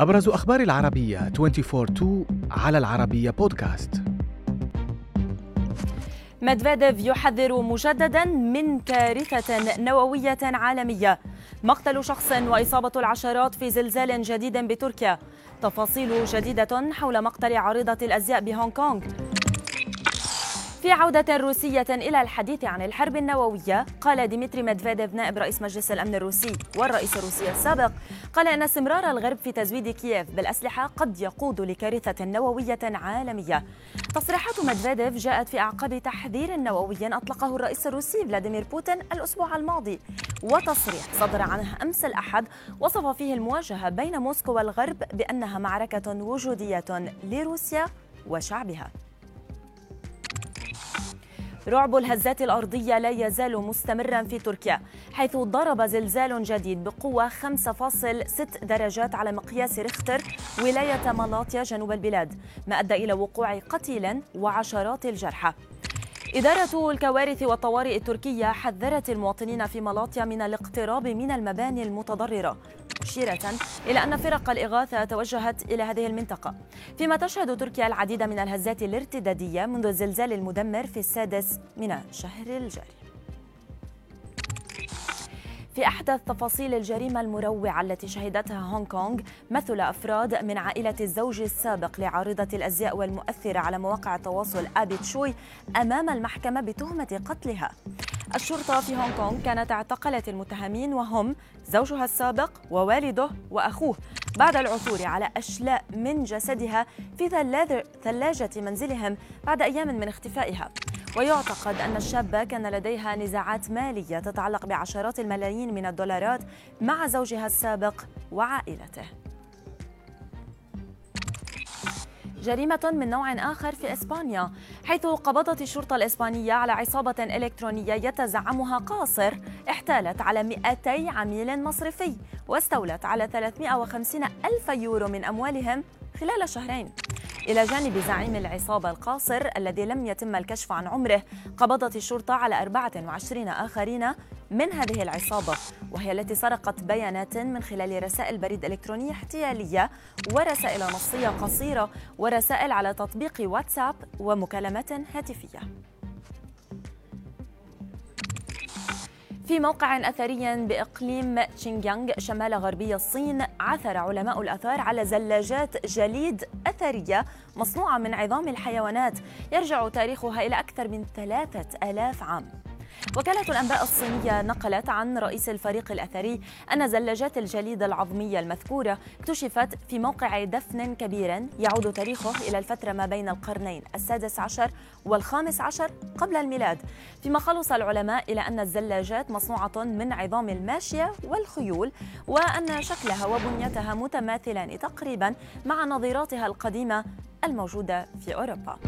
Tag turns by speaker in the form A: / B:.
A: أبرز أخبار العربية 24-2 على العربية بودكاست
B: مدفيديف يحذر مجددا من كارثة نووية عالمية. مقتل شخص وإصابة العشرات في زلزال جديد بتركيا. تفاصيل جديدة حول مقتل عارضة الأزياء بهونغ كونغ. في عودة روسية إلى الحديث عن الحرب النووية قال ديمتري ميدفيديف نائب رئيس مجلس الأمن الروسي والرئيس الروسي السابق قال أن استمرار الغرب في تزويد كييف بالأسلحة قد يقود لكارثة نووية عالمية. تصريحات ميدفيديف جاءت في أعقاب تحذير نووي أطلقه الرئيس الروسي فلاديمير بوتين الأسبوع الماضي وتصريح صدر عنه أمس الأحد وصف فيه المواجهة بين موسكو والغرب بأنها معركة وجودية لروسيا وشعبها. رعب الهزات الأرضية لا يزال مستمرا في تركيا حيث ضرب زلزال جديد بقوة 5.6 درجات على مقياس ريختر ولاية مالاطيا جنوب البلاد ما أدى إلى وقوع قتيل وعشرات الجرحى. إدارة الكوارث والطوارئ التركية حذرت المواطنين في مالاطيا من الاقتراب من المباني المتضررة مشيرة إلى أن فرق الإغاثة توجهت إلى هذه المنطقة. فيما تشهد تركيا العديد من الهزات الارتدادية منذ الزلزال المدمر في السادس من الشهر الجاري. في أحدث تفاصيل الجريمة المروعة التي شهدتها هونغ كونغ مثل أفراد من عائلة الزوج السابق لعارضة الأزياء والمؤثرة على مواقع التواصل آبي تشوي أمام المحكمة بتهمة قتلها. الشرطة في هونغ كونغ كانت اعتقلت المتهمين وهم زوجها السابق ووالده وأخوه بعد العثور على أشلاء من جسدها في ثلاجة منزلهم بعد أيام من اختفائها. ويعتقد أن الشابة كان لديها نزاعات مالية تتعلق بعشرات الملايين من الدولارات مع زوجها السابق وعائلته. جريمة من نوع آخر في إسبانيا حيث قبضت الشرطة الإسبانية على عصابة إلكترونية يتزعمها قاصر احتالت على 200 عميل مصرفي واستولت على 350 ألف يورو من أموالهم خلال شهرين. إلى جانب زعيم العصابة القاصر الذي لم يتم الكشف عن عمره قبضت الشرطة على 24 آخرين من هذه العصابة وهي التي سرقت بيانات من خلال رسائل بريد إلكترونية احتيالية ورسائل نصية قصيرة ورسائل على تطبيق واتساب ومكالمات هاتفية. في موقع أثري بإقليم تشينجيانغ شمال غربي الصين عثر علماء الآثار على زلاجات جليد أثرية مصنوعة من عظام الحيوانات. يرجع تاريخها إلى أكثر من ثلاثة آلاف عام. وكالة الأنباء الصينية نقلت عن رئيس الفريق الأثري أن زلاجات الجليد العظمية المذكورة اكتشفت في موقع دفن كبير يعود تاريخه إلى الفترة ما بين القرنين السادس عشر والخامس عشر قبل الميلاد. فيما خلص العلماء إلى أن الزلاجات مصنوعة من عظام الماشية والخيول وأن شكلها وبنيتها متماثلان تقريبا مع نظيراتها القديمة الموجودة في أوروبا.